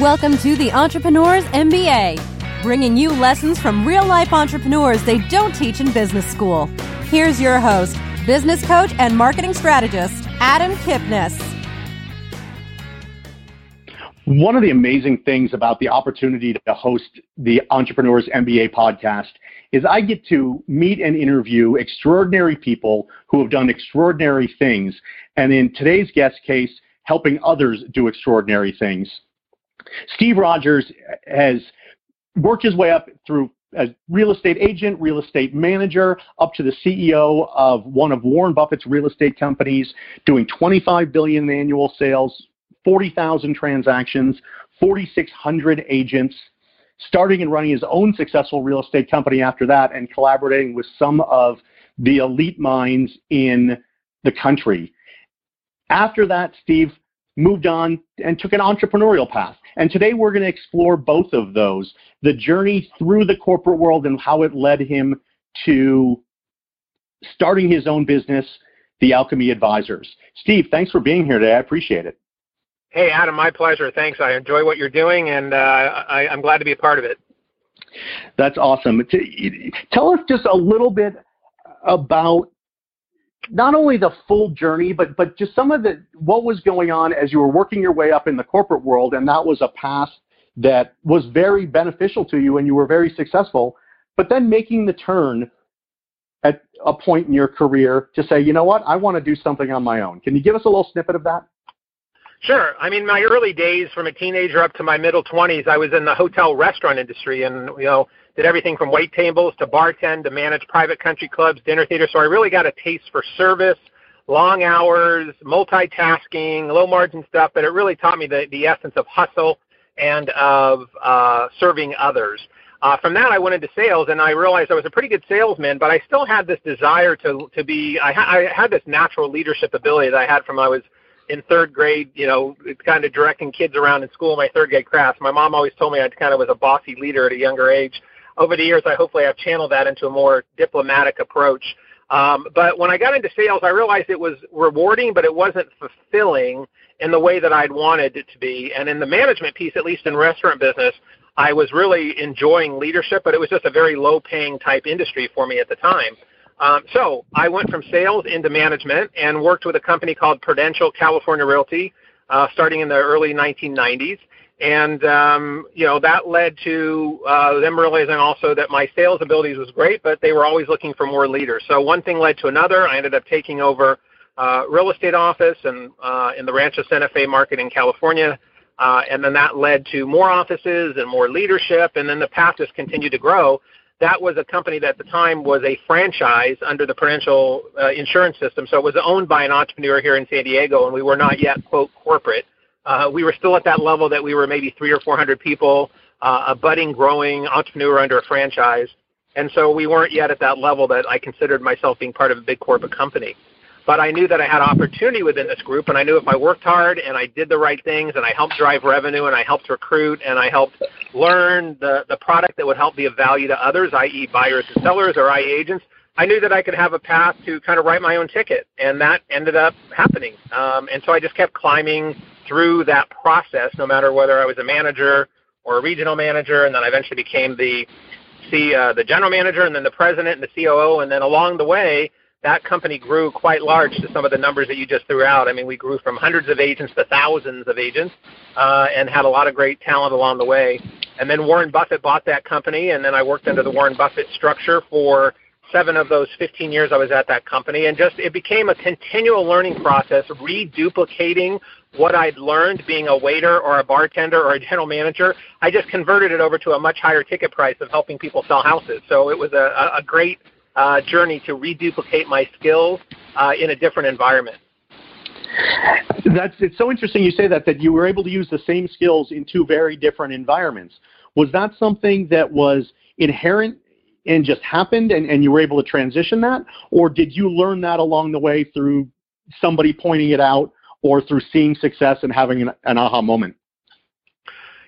Welcome to the Entrepreneurs MBA, bringing you lessons from real life entrepreneurs they don't teach in business school. Here's your host, business coach and marketing strategist, Adam Kipnes. One of the amazing things about the opportunity to host the Entrepreneurs MBA podcast is I get to meet and interview extraordinary people who have done extraordinary things. And in today's guest case, helping others do extraordinary things. Steve Rodgers has worked his way up through as real estate agent, real estate manager, up to the CEO of one of Warren Buffett's real estate companies, doing 25 billion in annual sales, 40,000 transactions, 4,600 agents, starting and running his own successful real estate company after that, and collaborating with some of the elite minds in the country. After that, Steve moved on and took an entrepreneurial path. And today we're going to explore both of those the journey through the corporate world and how it led him to starting his own business, the Alchemy Advisors. Steve, thanks for being here today. I appreciate it. Hey, Adam, my pleasure. Thanks. I enjoy what you're doing, and uh, I, I'm glad to be a part of it. That's awesome. Tell us just a little bit about not only the full journey, but but just some of the what was going on as you were working your way up in the corporate world, and that was a path that was very beneficial to you, and you were very successful. But then making the turn at a point in your career to say, you know what, I want to do something on my own. Can you give us a little snippet of that? Sure. I mean, my early days, from a teenager up to my middle 20s, I was in the hotel restaurant industry, and you know, did everything from wait tables to bartend to manage private country clubs, dinner theaters. So I really got a taste for service, long hours, multitasking, low margin stuff. But it really taught me the, the essence of hustle and of uh, serving others. Uh, from that, I went into sales, and I realized I was a pretty good salesman, but I still had this desire to to be. I, ha- I had this natural leadership ability that I had from I was in third grade, you know, kind of directing kids around in school, my third grade class. My mom always told me I kind of was a bossy leader at a younger age over the years, I hopefully have channeled that into a more diplomatic approach. Um, but when I got into sales, I realized it was rewarding, but it wasn't fulfilling in the way that I'd wanted it to be. And in the management piece, at least in restaurant business, I was really enjoying leadership, but it was just a very low paying type industry for me at the time. Um, so I went from sales into management and worked with a company called Prudential California Realty, uh, starting in the early 1990s and um, you know that led to uh, them realizing also that my sales abilities was great, but they were always looking for more leaders. So one thing led to another. I ended up taking over uh, real estate office and uh, in the Rancho Santa Fe market in California, uh, and then that led to more offices and more leadership, and then the path just continued to grow. That was a company that at the time was a franchise under the Prudential uh, insurance system, so it was owned by an entrepreneur here in San Diego, and we were not yet quote corporate. Uh, we were still at that level that we were maybe three or four hundred people, uh, a budding, growing entrepreneur under a franchise, and so we weren't yet at that level that I considered myself being part of a big corporate company. But I knew that I had opportunity within this group, and I knew if I worked hard and I did the right things, and I helped drive revenue, and I helped recruit, and I helped learn the the product that would help be of value to others, i.e., buyers and sellers or i.e., agents. I knew that I could have a path to kind of write my own ticket, and that ended up happening. Um, and so I just kept climbing through that process, no matter whether I was a manager or a regional manager, and then I eventually became the C, uh, the general manager, and then the president and the COO, and then along the way, that company grew quite large to some of the numbers that you just threw out. I mean, we grew from hundreds of agents to thousands of agents, uh, and had a lot of great talent along the way. And then Warren Buffett bought that company, and then I worked under the Warren Buffett structure for seven of those 15 years I was at that company, and just it became a continual learning process, reduplicating what I'd learned being a waiter or a bartender or a general manager. I just converted it over to a much higher ticket price of helping people sell houses. So it was a, a great uh, journey to reduplicate my skills uh, in a different environment. That's it's so interesting you say that that you were able to use the same skills in two very different environments. Was that something that was inherent and just happened and, and you were able to transition that? Or did you learn that along the way through somebody pointing it out or through seeing success and having an, an aha moment?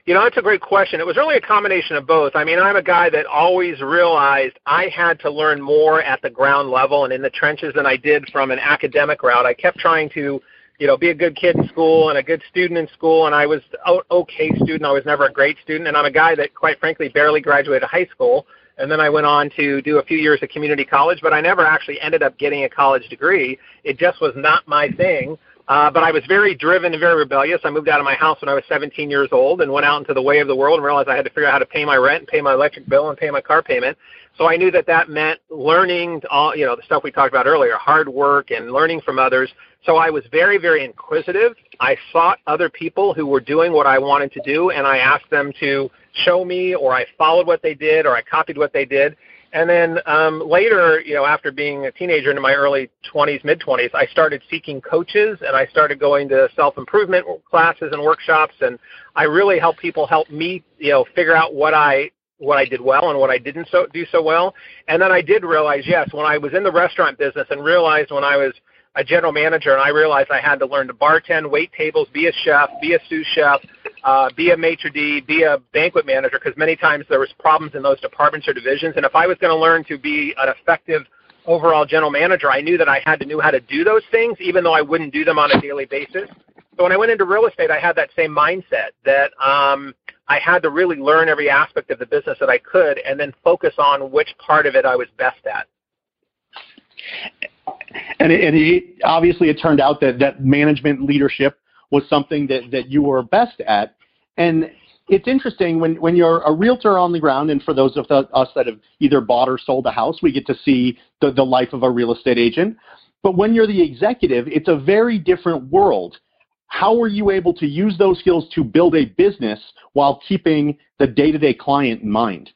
You know, that's a great question. It was really a combination of both. I mean, I'm a guy that always realized I had to learn more at the ground level and in the trenches than I did from an academic route. I kept trying to you know, be a good kid in school and a good student in school. And I was an okay student. I was never a great student. And I'm a guy that, quite frankly, barely graduated high school. And then I went on to do a few years at community college, but I never actually ended up getting a college degree. It just was not my thing. Uh, but I was very driven and very rebellious. I moved out of my house when I was 17 years old and went out into the way of the world and realized I had to figure out how to pay my rent, and pay my electric bill, and pay my car payment. So I knew that that meant learning all, you know, the stuff we talked about earlier, hard work and learning from others. So I was very, very inquisitive. I sought other people who were doing what I wanted to do, and I asked them to show me, or I followed what they did, or I copied what they did. And then um, later, you know, after being a teenager into my early 20s, mid 20s, I started seeking coaches and I started going to self improvement classes and workshops. And I really help people help me, you know, figure out what I what I did well and what I didn't so, do so well. And then I did realize, yes, when I was in the restaurant business and realized when I was a general manager and I realized I had to learn to bartend, wait tables, be a chef, be a sous chef, uh, be a maitre d', be a banquet manager, because many times there was problems in those departments or divisions. And if I was going to learn to be an effective overall general manager, I knew that I had to know how to do those things, even though I wouldn't do them on a daily basis. So when I went into real estate, I had that same mindset that um, I had to really learn every aspect of the business that I could, and then focus on which part of it I was best at. And, it, and it, obviously, it turned out that that management leadership was something that, that you were best at. And it's interesting when, when you're a realtor on the ground, and for those of the, us that have either bought or sold a house, we get to see the, the life of a real estate agent. But when you're the executive, it's a very different world. How were you able to use those skills to build a business while keeping the day to day client in mind?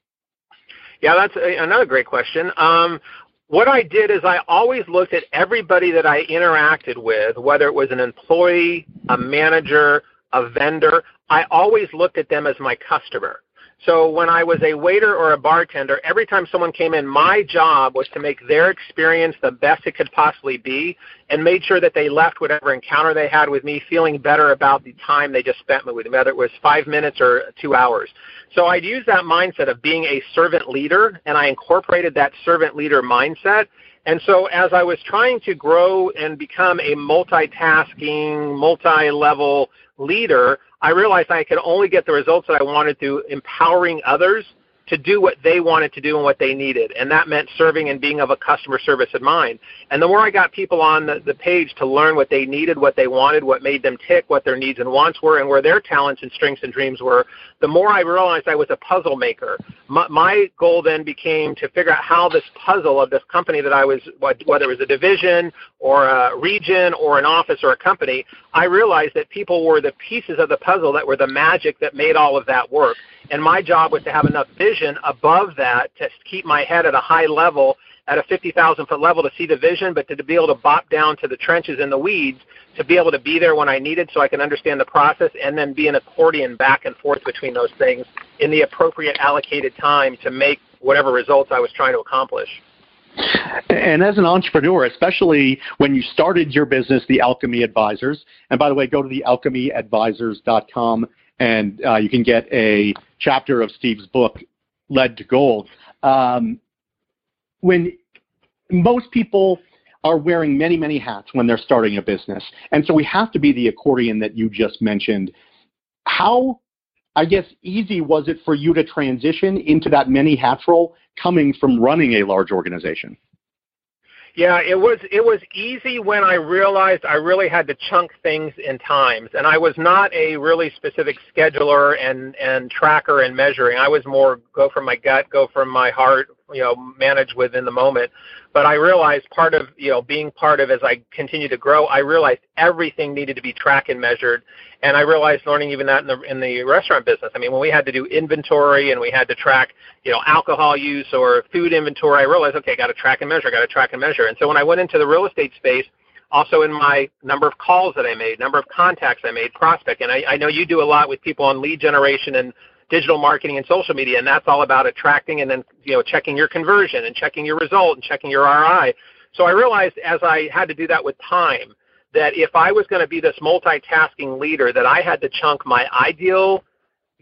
Yeah, that's a, another great question. Um, what I did is I always looked at everybody that I interacted with, whether it was an employee, a manager, a vendor, I always looked at them as my customer. So when I was a waiter or a bartender, every time someone came in, my job was to make their experience the best it could possibly be and made sure that they left whatever encounter they had with me feeling better about the time they just spent with me, whether it was five minutes or two hours. So I'd use that mindset of being a servant leader, and I incorporated that servant leader mindset. And so as I was trying to grow and become a multitasking, multi-level leader, I realized I could only get the results that I wanted through empowering others to do what they wanted to do and what they needed. And that meant serving and being of a customer service in mind. And the more I got people on the, the page to learn what they needed, what they wanted, what made them tick, what their needs and wants were, and where their talents and strengths and dreams were, the more I realized I was a puzzle maker. My, my goal then became to figure out how this puzzle of this company that I was, whether it was a division or a region or an office or a company, I realized that people were the pieces of the puzzle that were the magic that made all of that work. And my job was to have enough vision above that to keep my head at a high level, at a 50,000 foot level to see the vision, but to, be able to bop down to the trenches and the weeds to be able to be there when I needed so I can understand the process and then be an accordion back and forth between those things in the appropriate allocated time to make whatever results I was trying to accomplish. And as an entrepreneur, especially when you started your business, the Alchemy Advisors, and by the way, go to the alchemyadvisors.com and uh, you can get a chapter of Steve's book, Lead to Gold. Um, when most people are wearing many, many hats when they're starting a business, and so we have to be the accordion that you just mentioned. How, I guess, easy was it for you to transition into that many hats role coming from running a large organization? Yeah, it was it was easy when I realized I really had to chunk things in times, and I was not a really specific scheduler and and tracker and measuring. I was more go from my gut, go from my heart, you know, manage within the moment. But I realized part of you know being part of as I continue to grow, I realized everything needed to be tracked and measured, and I realized learning even that in the in the restaurant business. I mean, when we had to do inventory and we had to track you know alcohol use or food inventory, I realized okay, I got to track and measure, I got to track and measure. And so when I went into the real estate space, also in my number of calls that I made, number of contacts I made, prospect, and I, I know you do a lot with people on lead generation and digital marketing and social media, and that's all about attracting and then you know checking your conversion and checking your result and checking your ROI. So I realized as I had to do that with time that if I was going to be this multitasking leader, that I had to chunk my ideal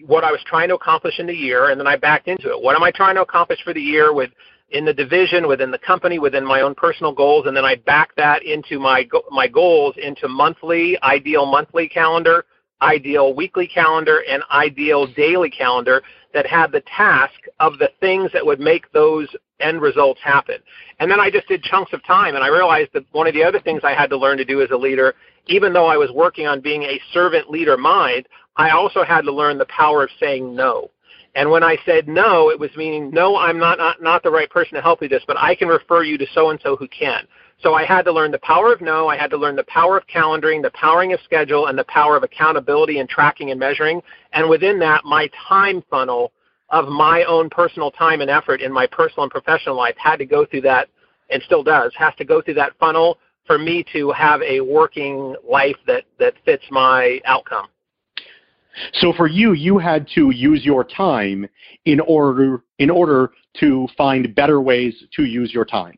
what I was trying to accomplish in the year, and then I backed into it. What am I trying to accomplish for the year with in the division, within the company, within my own personal goals, and then I back that into my my goals into monthly, ideal monthly calendar, ideal weekly calendar, and ideal daily calendar that had the task of the things that would make those end results happen. And then I just did chunks of time, and I realized that one of the other things I had to learn to do as a leader, even though I was working on being a servant leader mind, I also had to learn the power of saying no. And when I said no, it was meaning, no, I'm not, not, not the right person to help you this, but I can refer you to so and so who can. So I had to learn the power of no, I had to learn the power of calendaring, the powering of schedule, and the power of accountability and tracking and measuring. And within that, my time funnel of my own personal time and effort in my personal and professional life had to go through that, and still does, has to go through that funnel for me to have a working life that, that fits my outcome. So for you, you had to use your time in order in order to find better ways to use your time.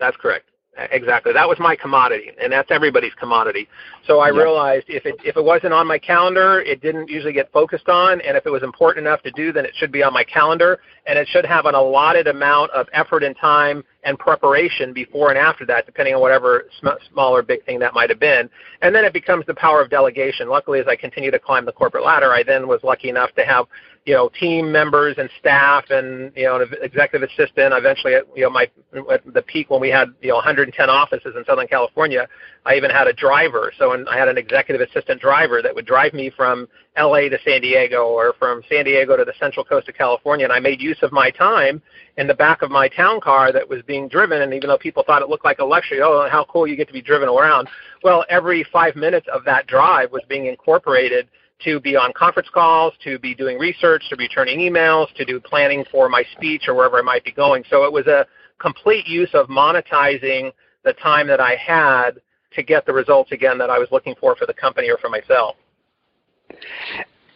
That's correct. Exactly. That was my commodity, and that's everybody's commodity. So I realized if it if it wasn't on my calendar, it didn't usually get focused on, and if it was important enough to do, then it should be on my calendar, and it should have an allotted amount of effort and time and preparation before and after that, depending on whatever sm- small or big thing that might have been. And then it becomes the power of delegation. Luckily, as I continue to climb the corporate ladder, I then was lucky enough to have you know team members and staff and you know an executive assistant. Eventually, at, you know my at the peak when we had you know 110 offices in Southern California, I even had a driver. So and I had an executive assistant driver that would drive me from LA to San Diego or from San Diego to the Central Coast of California, and I made use of my time in the back of my town car that was being driven. And even though people thought it looked like a luxury, oh, how cool you get to be driven around. Well, every five minutes of that drive was being incorporated to be on conference calls, to be doing research, to be turning emails, to do planning for my speech or wherever I might be going. So it was a complete use of monetizing the time that I had to get the results again that I was looking for for the company or for myself.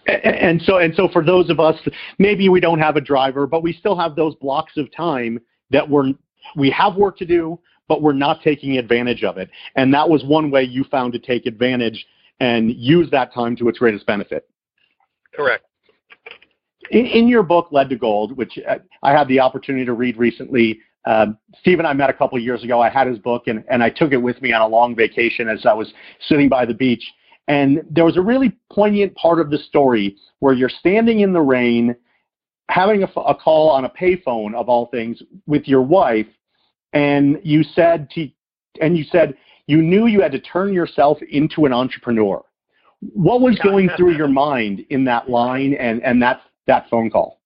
And so, and so for those of us, maybe we don't have a driver, but we still have those blocks of time that we're we have work to do, but we're not taking advantage of it. And that was one way you found to take advantage and use that time to its greatest benefit. Correct. In, in your book, Led to Gold, which I had the opportunity to read recently, uh, Steve and I met a couple of years ago. I had his book and, and I took it with me on a long vacation as I was sitting by the beach. And there was a really poignant part of the story where you're standing in the rain, having a, a call on a payphone of all things with your wife, and you said to, and you said you knew you had to turn yourself into an entrepreneur. What was going through your mind in that line and, and that, that phone call?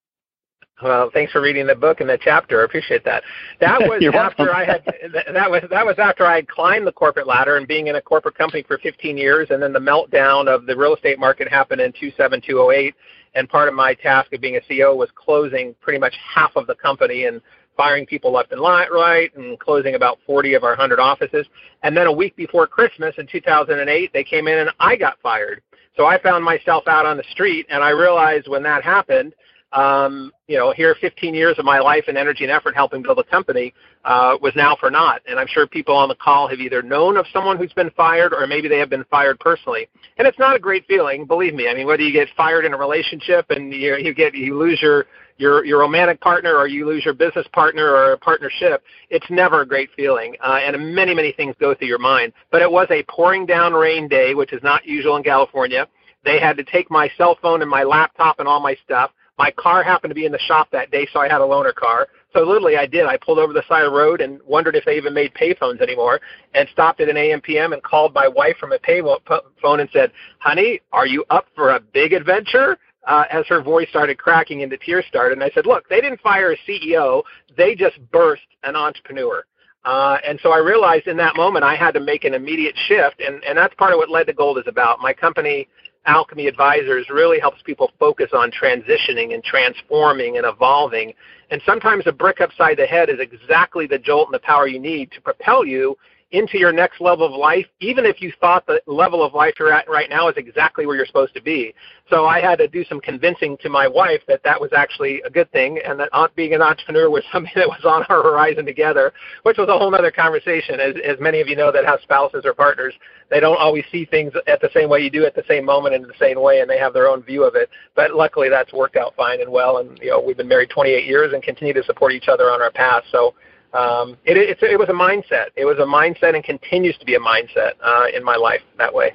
Well, thanks for reading the book and the chapter. I appreciate that. That was after I had that was that was after I had climbed the corporate ladder and being in a corporate company for 15 years, and then the meltdown of the real estate market happened in 27208. And part of my task of being a CEO was closing pretty much half of the company and firing people left and right, and closing about 40 of our 100 offices. And then a week before Christmas in 2008, they came in and I got fired. So I found myself out on the street, and I realized when that happened, um, you know, here 15 years of my life and energy and effort helping build a company uh, was now for naught. And I'm sure people on the call have either known of someone who's been fired or maybe they have been fired personally. And it's not a great feeling, believe me. I mean, whether you get fired in a relationship and you, you get you lose your your your romantic partner or you lose your business partner or a partnership, it's never a great feeling. Uh, and many many things go through your mind. But it was a pouring down rain day, which is not usual in California. They had to take my cell phone and my laptop and all my stuff. My car happened to be in the shop that day, so I had a loaner car. So literally, I did. I pulled over the side of the road and wondered if they even made payphones anymore, and stopped at an AM/PM and called my wife from a payphone and said, "Honey, are you up for a big adventure?" uh, as her voice started cracking and the tears started. And I said, look, they didn't fire a CEO. They just burst an entrepreneur. Uh, and so I realized in that moment I had to make an immediate shift. And, and that's part of what Led to Gold is about. My company, Alchemy Advisors, really helps people focus on transitioning and transforming and evolving. And sometimes a brick upside the head is exactly the jolt and the power you need to propel you into your next level of life, even if you thought the level of life you're at right now is exactly where you're supposed to be. So I had to do some convincing to my wife that that was actually a good thing, and that being an entrepreneur was something that was on our horizon together, which was a whole other conversation. As, as many of you know that have spouses or partners, they don't always see things at the same way you do at the same moment in the same way, and they have their own view of it. But luckily, that's worked out fine and well. And you know, we've been married 28 years and continue to support each other on our path. So um, it, it, it was a mindset. It was a mindset and continues to be a mindset uh, in my life that way.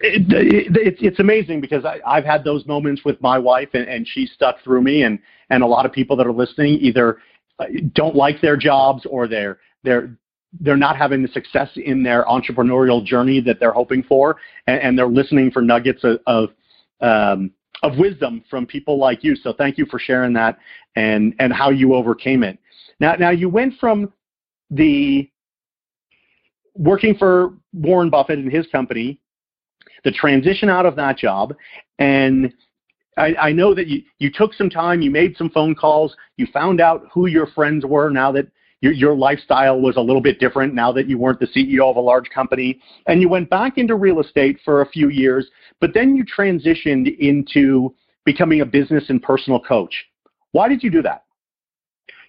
It, it, it's amazing because I, I've had those moments with my wife, and, and she stuck through me, and and a lot of people that are listening either uh, don't like their jobs or they're they're they're not having the success in their entrepreneurial journey that they're hoping for, and, and they're listening for nuggets of of, um, of wisdom from people like you. So thank you for sharing that and and how you overcame it. Now, now you went from the working for Warren Buffett and his company, the transition out of that job, and I, I know that you, you took some time, you made some phone calls, you found out who your friends were now that your, your lifestyle was a little bit different now that you weren't the CEO of a large company, and you went back into real estate for a few years, but then you transitioned into becoming a business and personal coach. Why did you do that?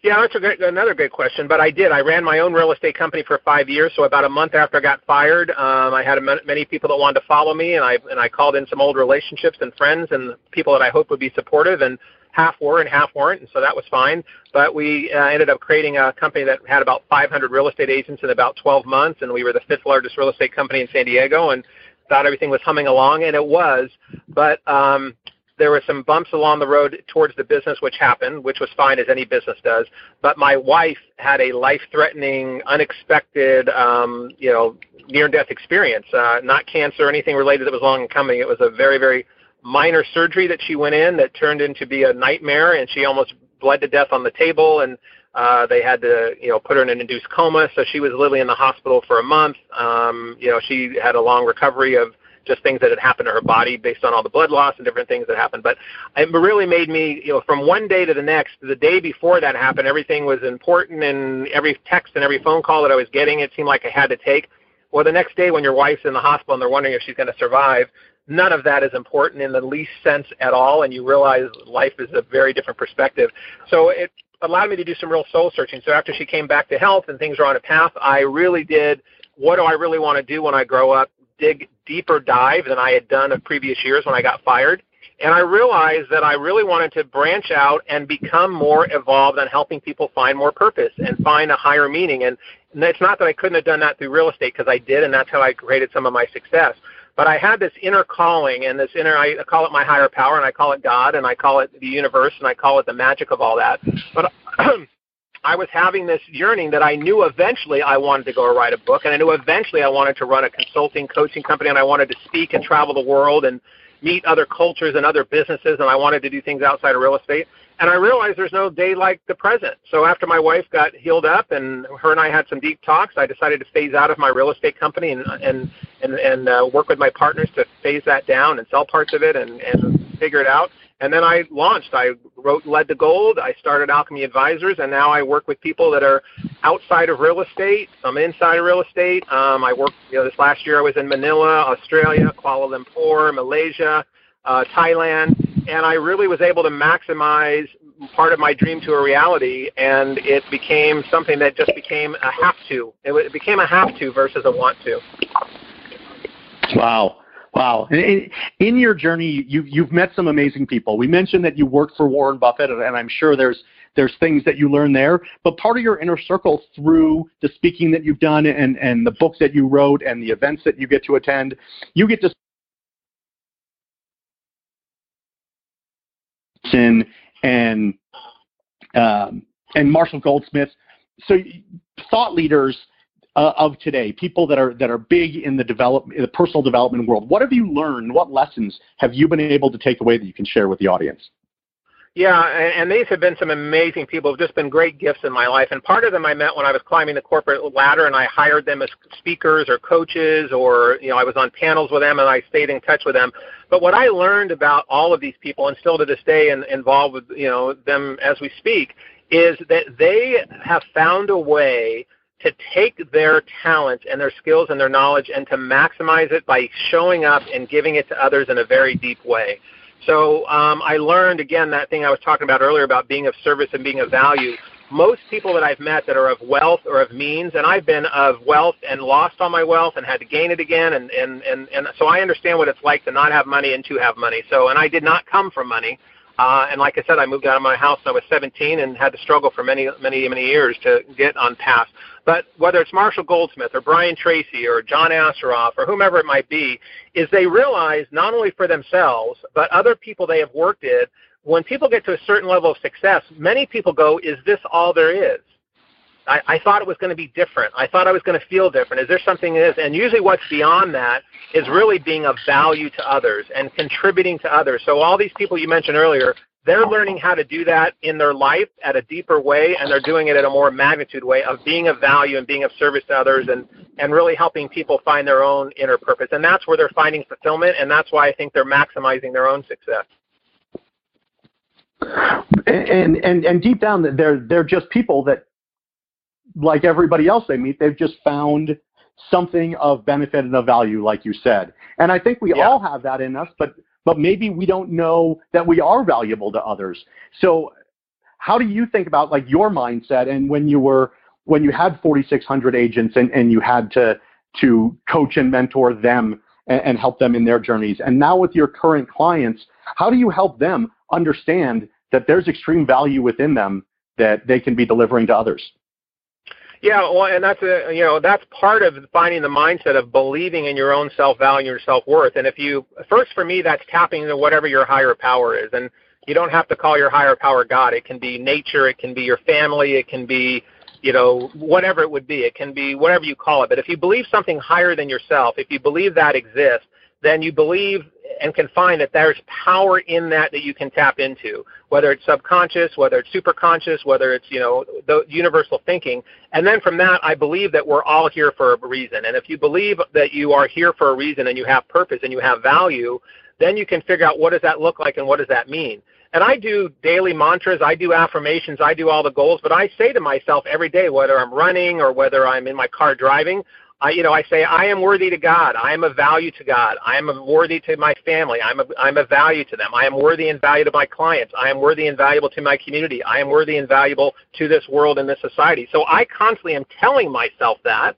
Yeah, that's a great, another great question. But I did. I ran my own real estate company for five years. So about a month after I got fired, um, I had a, many people that wanted to follow me, and I and I called in some old relationships and friends and people that I hoped would be supportive, and half were and half weren't, and so that was fine. But we uh, ended up creating a company that had about 500 real estate agents in about 12 months, and we were the fifth largest real estate company in San Diego, and thought everything was humming along, and it was. But um, there were some bumps along the road towards the business, which happened, which was fine as any business does. But my wife had a life-threatening, unexpected, um, you know, near-death experience. Uh, not cancer or anything related that was long in coming. It was a very, very minor surgery that she went in that turned into be a nightmare, and she almost bled to death on the table. And uh, they had to, you know, put her in an induced coma. So she was literally in the hospital for a month. Um, you know, she had a long recovery of just things that had happened to her body based on all the blood loss and different things that happened. But it really made me, you know, from one day to the next, the day before that happened, everything was important, and every text and every phone call that I was getting, it seemed like I had to take. Well, the next day when your wife's in the hospital and they're wondering if she's going to survive, none of that is important in the least sense at all, and you realize life is a very different perspective. So it allowed me to do some real soul searching. So after she came back to health and things were on a path, I really did what do I really want to do when I grow up? Dig deeper dive than I had done of previous years when I got fired. And I realized that I really wanted to branch out and become more evolved on helping people find more purpose and find a higher meaning. And it's not that I couldn't have done that through real estate because I did, and that's how I created some of my success. But I had this inner calling and this inner, I call it my higher power, and I call it God, and I call it the universe, and I call it the magic of all that. But I was having this yearning that I knew eventually I wanted to go write a book, and I knew eventually I wanted to run a consulting coaching company, and I wanted to speak and travel the world and meet other cultures and other businesses, and I wanted to do things outside of real estate. And I realized there's no day like the present. So after my wife got healed up and her and I had some deep talks, I decided to phase out of my real estate company and and and, and uh, work with my partners to phase that down and sell parts of it and and figure it out. And then I launched. I wrote Led to Gold. I started Alchemy Advisors, and now I work with people that are outside of real estate, some inside of real estate. Um, I worked, you know, this last year I was in Manila, Australia, Kuala Lumpur, Malaysia, uh, Thailand, and I really was able to maximize part of my dream to a reality, and it became something that just became a have to. It became a have to versus a want to. Wow. Wow. In your journey, you've, you've met some amazing people. We mentioned that you worked for Warren Buffett, and I'm sure there's there's things that you learn there. But part of your inner circle through the speaking that you've done and, and the books that you wrote and the events that you get to attend, you get to and um, and Marshall Goldsmith. So thought leaders uh, of today, people that are that are big in the develop in the personal development world. What have you learned? What lessons have you been able to take away that you can share with the audience? Yeah, and, and these have been some amazing people. Have just been great gifts in my life. And part of them I met when I was climbing the corporate ladder, and I hired them as speakers or coaches, or you know I was on panels with them, and I stayed in touch with them. But what I learned about all of these people, and still to this day, and involved with you know them as we speak, is that they have found a way to take their talents and their skills and their knowledge and to maximize it by showing up and giving it to others in a very deep way. So um, I learned again that thing I was talking about earlier about being of service and being of value. Most people that I've met that are of wealth or of means, and I've been of wealth and lost all my wealth and had to gain it again, and and and, and so I understand what it's like to not have money and to have money. So, and I did not come from money. Uh, and like I said, I moved out of my house when I was 17 and had to struggle for many, many, many years to get on path. But whether it's Marshall Goldsmith or Brian Tracy or John Assaraf or whomever it might be, is they realize not only for themselves, but other people they have worked with, when people get to a certain level of success, many people go, is this all there is? I, I thought it was going to be different. I thought I was going to feel different. Is there something is? And usually what's beyond that is really being of value to others and contributing to others. So all these people you mentioned earlier, they're learning how to do that in their life at a deeper way and they're doing it at a more magnitude way of being of value and being of service to others and, and really helping people find their own inner purpose. And that's where they're finding fulfillment and that's why I think they're maximizing their own success. And and and deep down they're they're just people that like everybody else they meet, they've just found something of benefit and of value, like you said. And I think we yeah. all have that in us, but but maybe we don't know that we are valuable to others. So how do you think about like your mindset and when you were when you had 4600 agents and, and you had to to coach and mentor them and, and help them in their journeys and now with your current clients how do you help them understand that there's extreme value within them that they can be delivering to others yeah, well, and that's a you know that's part of finding the mindset of believing in your own self value, your self worth. And if you first for me, that's tapping into whatever your higher power is, and you don't have to call your higher power God. It can be nature, it can be your family, it can be you know whatever it would be. It can be whatever you call it. But if you believe something higher than yourself, if you believe that exists, then you believe and can find that there's power in that that you can tap into, whether it's subconscious, whether it's superconscious, whether it's you know the universal thinking. And then from that, I believe that we're all here for a reason. And if you believe that you are here for a reason and you have purpose and you have value, then you can figure out what does that look like and what does that mean. And I do daily mantras, I do affirmations, I do all the goals, but I say to myself every day, whether I'm running or whether I'm in my car driving, I, you know, I say I am worthy to God. I am of value to God. I am worthy to my family. I'm a, I'm a value to them. I am worthy and valuable to my clients. I am worthy and valuable to my community. I am worthy and valuable to this world and this society. So I constantly am telling myself that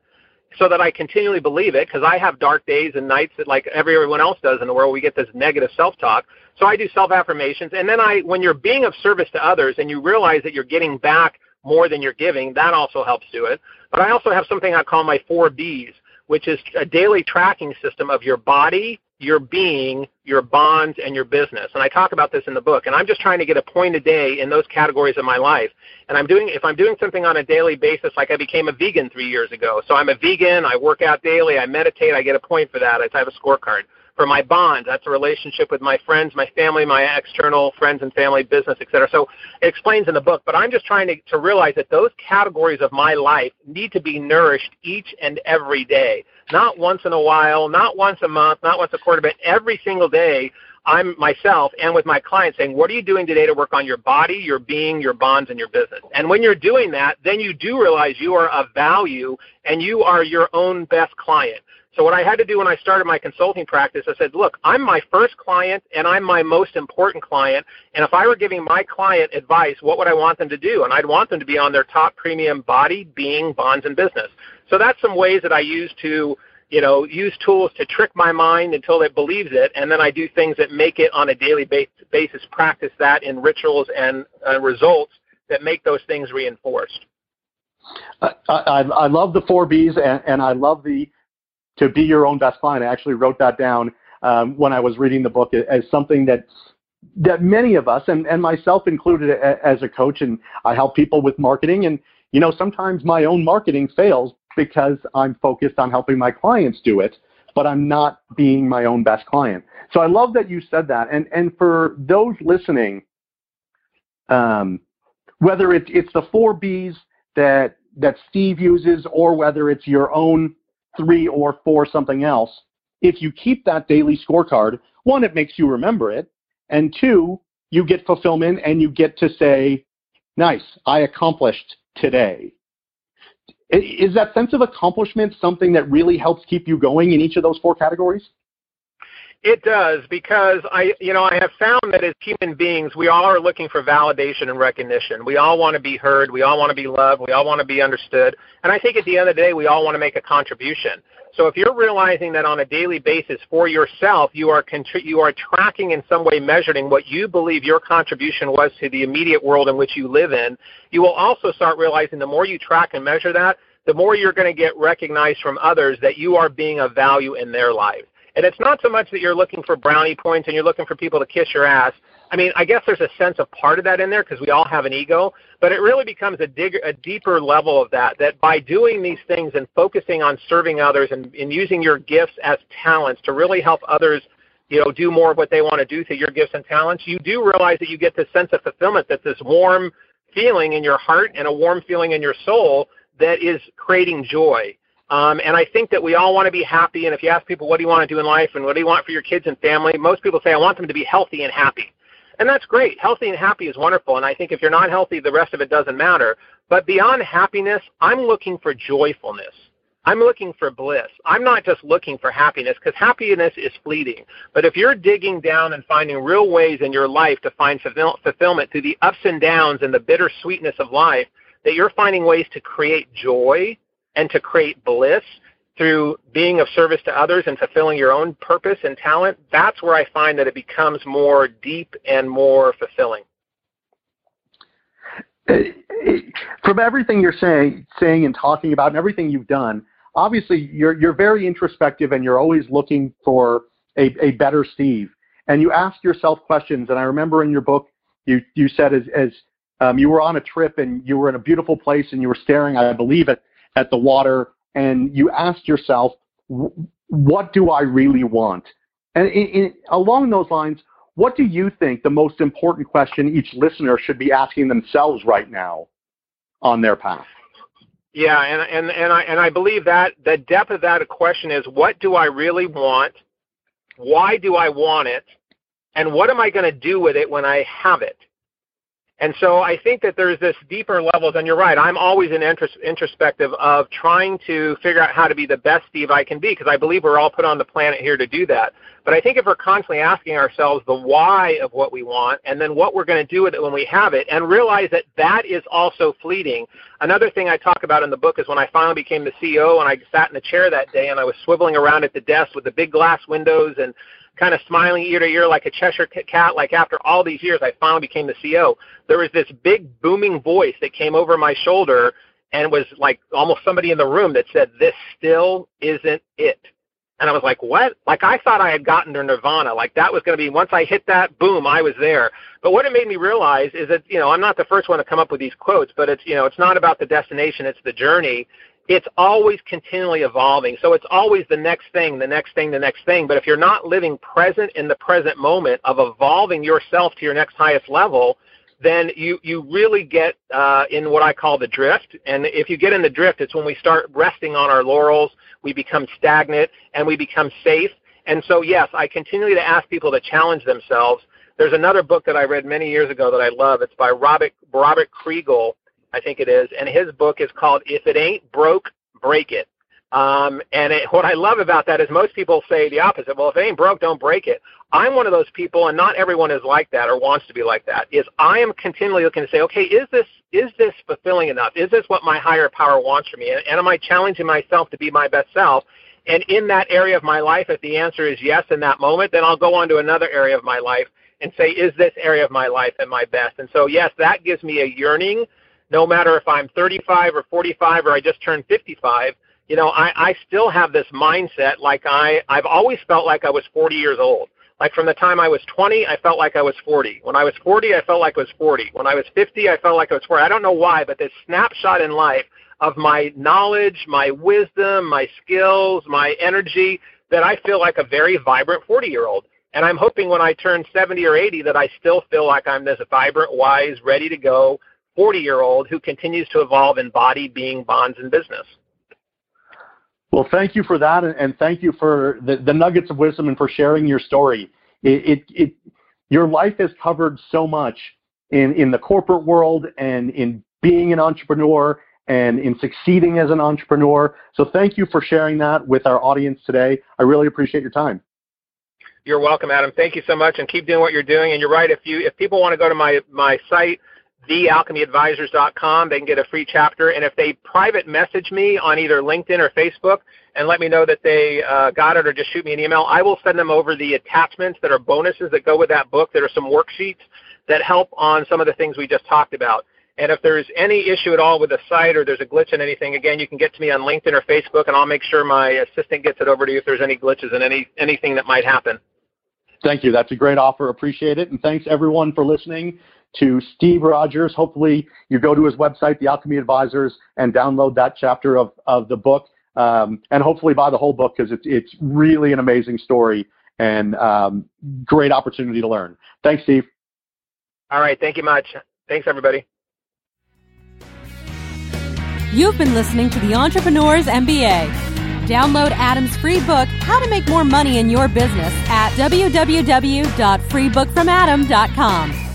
so that I continually believe it because I have dark days and nights that like everyone else does in the world. We get this negative self-talk. So I do self-affirmations. And then I, when you're being of service to others and you realize that you're getting back more than you're giving, that also helps do it. But I also have something I call my four B's, which is a daily tracking system of your body, your being, your bonds, and your business. And I talk about this in the book. And I'm just trying to get a point a day in those categories of my life. And I'm doing if I'm doing something on a daily basis, like I became a vegan three years ago. So I'm a vegan. I work out daily. I meditate. I get a point for that. I have a scorecard for my bonds. That's a relationship with my friends, my family, my external friends and family, business, etc. So it explains in the book, but I'm just trying to, to realize that those categories of my life need to be nourished each and every day. Not once in a while, not once a month, not once a quarter, but every single day I'm myself and with my clients saying, what are you doing today to work on your body, your being, your bonds, and your business? And when you're doing that, then you do realize you are of value and you are your own best client. So what I had to do when I started my consulting practice, I said, look, I'm my first client and I'm my most important client. And if I were giving my client advice, what would I want them to do? And I'd want them to be on their top premium body, being, bonds, and business. So that's some ways that I use to, you know, use tools to trick my mind until it believes it. And then I do things that make it on a daily basis, practice that in rituals and uh, results that make those things reinforced. I, I, I love the four Bs and, and I love the to be your own best client. I actually wrote that down um, when I was reading the book as something that that many of us, and, and myself included as a coach, and I help people with marketing. And you know, sometimes my own marketing fails because I'm focused on helping my clients do it, but I'm not being my own best client. So I love that you said that. And and for those listening, um, whether it's it's the four Bs that that Steve uses, or whether it's your own three or four something else, if you keep that daily scorecard, one, it makes you remember it, and two, you get fulfillment and you get to say, nice, I accomplished today. Is that sense of accomplishment something that really helps keep you going in each of those four categories? It does because I, you know, I have found that as human beings, we all are looking for validation and recognition. We all want to be heard. We all want to be loved. We all want to be understood. And I think at the end of the day, we all want to make a contribution. So if you're realizing that on a daily basis for yourself, you are contri- you are tracking in some way, measuring what you believe your contribution was to the immediate world in which you live in, you will also start realizing the more you track and measure that, the more you're going to get recognized from others that you are being of value in their lives. And it's not so much that you're looking for brownie points and you're looking for people to kiss your ass. I mean, I guess there's a sense of part of that in there because we all have an ego, but it really becomes a, dig- a deeper level of that. That by doing these things and focusing on serving others and, and using your gifts as talents to really help others, you know, do more of what they want to do through your gifts and talents, you do realize that you get this sense of fulfillment. That this warm feeling in your heart and a warm feeling in your soul that is creating joy. Um, and I think that we all want to be happy. And if you ask people, what do you want to do in life and what do you want for your kids and family, most people say, I want them to be healthy and happy. And that's great. Healthy and happy is wonderful. And I think if you're not healthy, the rest of it doesn't matter. But beyond happiness, I'm looking for joyfulness. I'm looking for bliss. I'm not just looking for happiness because happiness is fleeting. But if you're digging down and finding real ways in your life to find fulfillment through the ups and downs and the bittersweetness of life, that you're finding ways to create joy and to create bliss through being of service to others and fulfilling your own purpose and talent, that's where I find that it becomes more deep and more fulfilling. From everything you're saying, saying and talking about, and everything you've done, obviously you're you're very introspective and you're always looking for a, a better Steve. And you ask yourself questions. And I remember in your book, you you said as as um, you were on a trip and you were in a beautiful place and you were staring, I believe, at at the water and you ask yourself, what do I really want? And in, in, along those lines, what do you think the most important question each listener should be asking themselves right now on their path? Yeah, and and and I and I believe that the depth of that question is what do I really want? Why do I want it? And what am I going to do with it when I have it? And so I think that there's this deeper levels, and you're right. I'm always in intros- introspective of trying to figure out how to be the best Steve I can be, because I believe we're all put on the planet here to do that. But I think if we're constantly asking ourselves the why of what we want, and then what we're going to do with it when we have it, and realize that that is also fleeting. Another thing I talk about in the book is when I finally became the CEO, and I sat in the chair that day, and I was swiveling around at the desk with the big glass windows and kind of smiling ear to ear like a Cheshire cat, like after all these years, I finally became the CEO. There was this big booming voice that came over my shoulder and was like almost somebody in the room that said, This still isn't it. And I was like, What? Like I thought I had gotten to Nirvana. Like that was going to be once I hit that, boom, I was there. But what it made me realize is that, you know, I'm not the first one to come up with these quotes, but it's, you know, it's not about the destination, it's the journey it's always continually evolving. So it's always the next thing, the next thing, the next thing. But if you're not living present in the present moment of evolving yourself to your next highest level, then you, you really get uh, in what I call the drift. And if you get in the drift, it's when we start resting on our laurels, we become stagnant, and we become safe. And so, yes, I continually to ask people to challenge themselves. There's another book that I read many years ago that I love. It's by Robert, Robert Kriegel, I think it is, and his book is called "If It Ain't Broke, Break It." Um, and it, what I love about that is most people say the opposite. Well, if it ain't broke, don't break it. I'm one of those people, and not everyone is like that or wants to be like that. Is I am continually looking to say, okay, is this is this fulfilling enough? Is this what my higher power wants from me? And, and am I challenging myself to be my best self? And in that area of my life, if the answer is yes in that moment, then I'll go on to another area of my life and say, is this area of my life at my best? And so, yes, that gives me a yearning no matter if I'm 35 or 45 or I just turned 55, you know, I, I still have this mindset like I, I've always felt like I was 40 years old. Like from the time I was 20, I felt like I was 40. When I was 40, I felt like I was 40. When I was 50, I felt like I was 40. I don't know why, but this snapshot in life of my knowledge, my wisdom, my skills, my energy, that I feel like a very vibrant 40 year old. And I'm hoping when I turn 70 or 80 that I still feel like I'm this vibrant, wise, ready to go, 40 year old who continues to evolve in body, being, bonds, and business. Well, thank you for that, and thank you for the, the nuggets of wisdom and for sharing your story. It, it, it, your life has covered so much in, in the corporate world and in being an entrepreneur and in succeeding as an entrepreneur. So thank you for sharing that with our audience today. I really appreciate your time. You're welcome, Adam. Thank you so much, and keep doing what you're doing. And you're right. If you if people want to go to my my site, thealchemyadvisors.com, they can get a free chapter. And if they private message me on either LinkedIn or Facebook and let me know that they uh, got it, or just shoot me an email, I will send them over the attachments that are bonuses that go with that book. That are some worksheets that help on some of the things we just talked about. And if there's any issue at all with the site or there's a glitch in anything, again, you can get to me on LinkedIn or Facebook, and I'll make sure my assistant gets it over to you if there's any glitches and any anything that might happen. Thank you. That's a great offer. Appreciate it. And thanks everyone for listening to Steve Rodgers. Hopefully, you go to his website, The Alchemy Advisors, and download that chapter of, of the book. Um, and hopefully buy the whole book because it's, it's really an amazing story and um, great opportunity to learn. Thanks, Steve. All right. Thank you much. Thanks, everybody. You've been listening to the Entrepreneurs MBA. Download Adam's free book, How to Make More Money in Your Business, at www.freebookfromadam.com.